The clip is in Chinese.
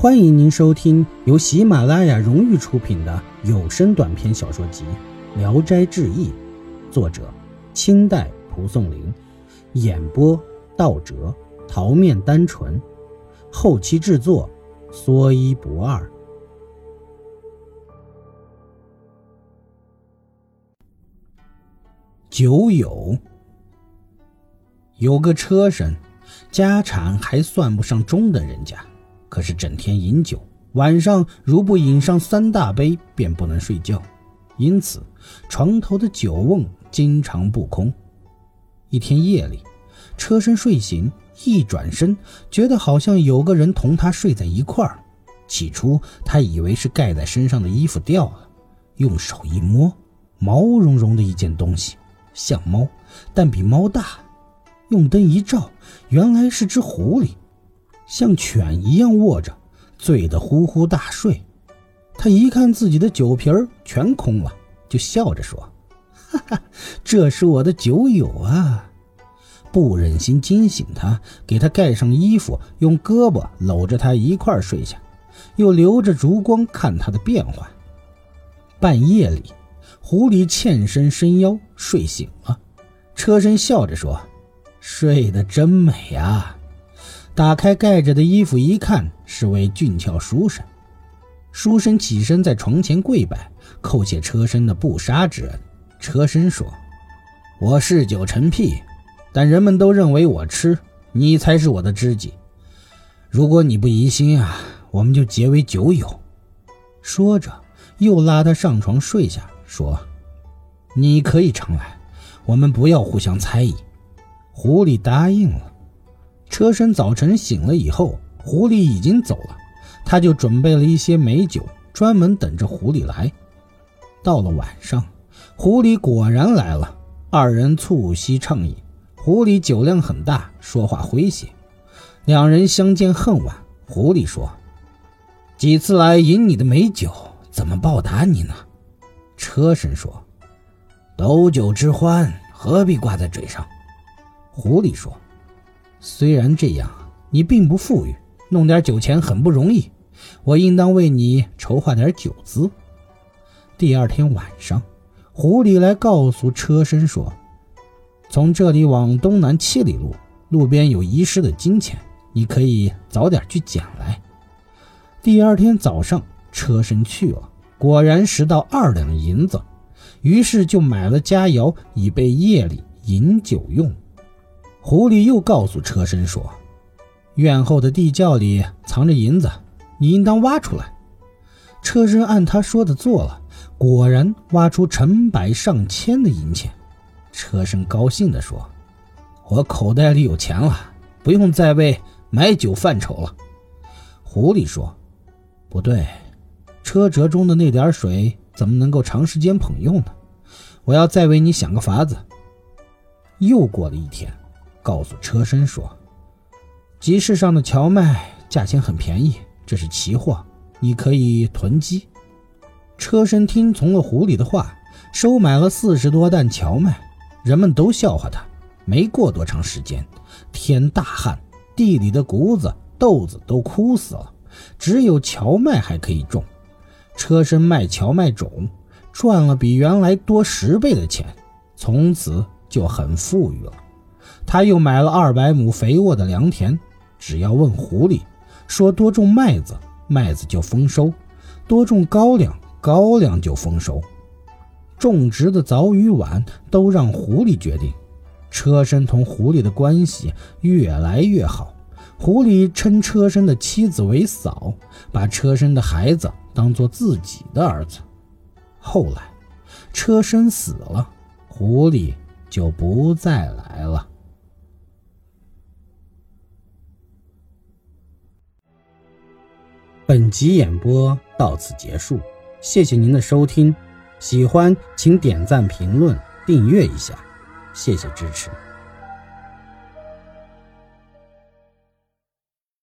欢迎您收听由喜马拉雅荣誉出品的有声短篇小说集《聊斋志异》，作者清代蒲松龄，演播道哲、桃面单纯，后期制作说一不二。酒友有个车神，家产还算不上中等人家。可是整天饮酒，晚上如不饮上三大杯，便不能睡觉，因此床头的酒瓮经常不空。一天夜里，车身睡醒，一转身，觉得好像有个人同他睡在一块儿。起初他以为是盖在身上的衣服掉了，用手一摸，毛茸茸的一件东西，像猫，但比猫大。用灯一照，原来是只狐狸。像犬一样卧着，醉得呼呼大睡。他一看自己的酒瓶儿全空了，就笑着说：“哈哈，这是我的酒友啊！”不忍心惊醒他，给他盖上衣服，用胳膊搂着他一块睡下，又留着烛光看他的变化。半夜里，狐狸欠身伸腰睡醒了，车身笑着说：“睡得真美啊！”打开盖着的衣服一看，是位俊俏书生。书生起身在床前跪拜，叩谢车身的不杀之恩。车身说：“我嗜酒成癖，但人们都认为我痴，你才是我的知己。如果你不疑心啊，我们就结为酒友。”说着，又拉他上床睡下，说：“你可以常来，我们不要互相猜疑。”狐狸答应了。车身早晨醒了以后，狐狸已经走了，他就准备了一些美酒，专门等着狐狸来。到了晚上，狐狸果然来了，二人促膝畅饮。狐狸酒量很大，说话诙谐。两人相见恨晚。狐狸说：“几次来饮你的美酒，怎么报答你呢？”车身说：“斗酒之欢，何必挂在嘴上？”狐狸说。虽然这样，你并不富裕，弄点酒钱很不容易，我应当为你筹划点酒资。第二天晚上，狐狸来告诉车身说：“从这里往东南七里路，路边有遗失的金钱，你可以早点去捡来。”第二天早上，车身去了，果然拾到二两银子，于是就买了佳肴，以备夜里饮酒用。狐狸又告诉车身说：“院后的地窖里藏着银子，你应当挖出来。”车身按他说的做了，果然挖出成百上千的银钱。车身高兴地说：“我口袋里有钱了，不用再为买酒犯愁了。”狐狸说：“不对，车辙中的那点水怎么能够长时间捧用呢？我要再为你想个法子。”又过了一天。告诉车身说：“集市上的荞麦价钱很便宜，这是奇货，你可以囤积。”车身听从了狐狸的话，收买了四十多担荞麦。人们都笑话他。没过多长时间，天大旱，地里的谷子、豆子都枯死了，只有荞麦还可以种。车身卖荞麦种，赚了比原来多十倍的钱，从此就很富裕了。他又买了二百亩肥沃的良田，只要问狐狸，说多种麦子，麦子就丰收；多种高粱，高粱就丰收。种植的早与晚都让狐狸决定。车身同狐狸的关系越来越好，狐狸称车身的妻子为嫂，把车身的孩子当做自己的儿子。后来，车身死了，狐狸就不再来了。本集演播到此结束，谢谢您的收听，喜欢请点赞、评论、订阅一下，谢谢支持。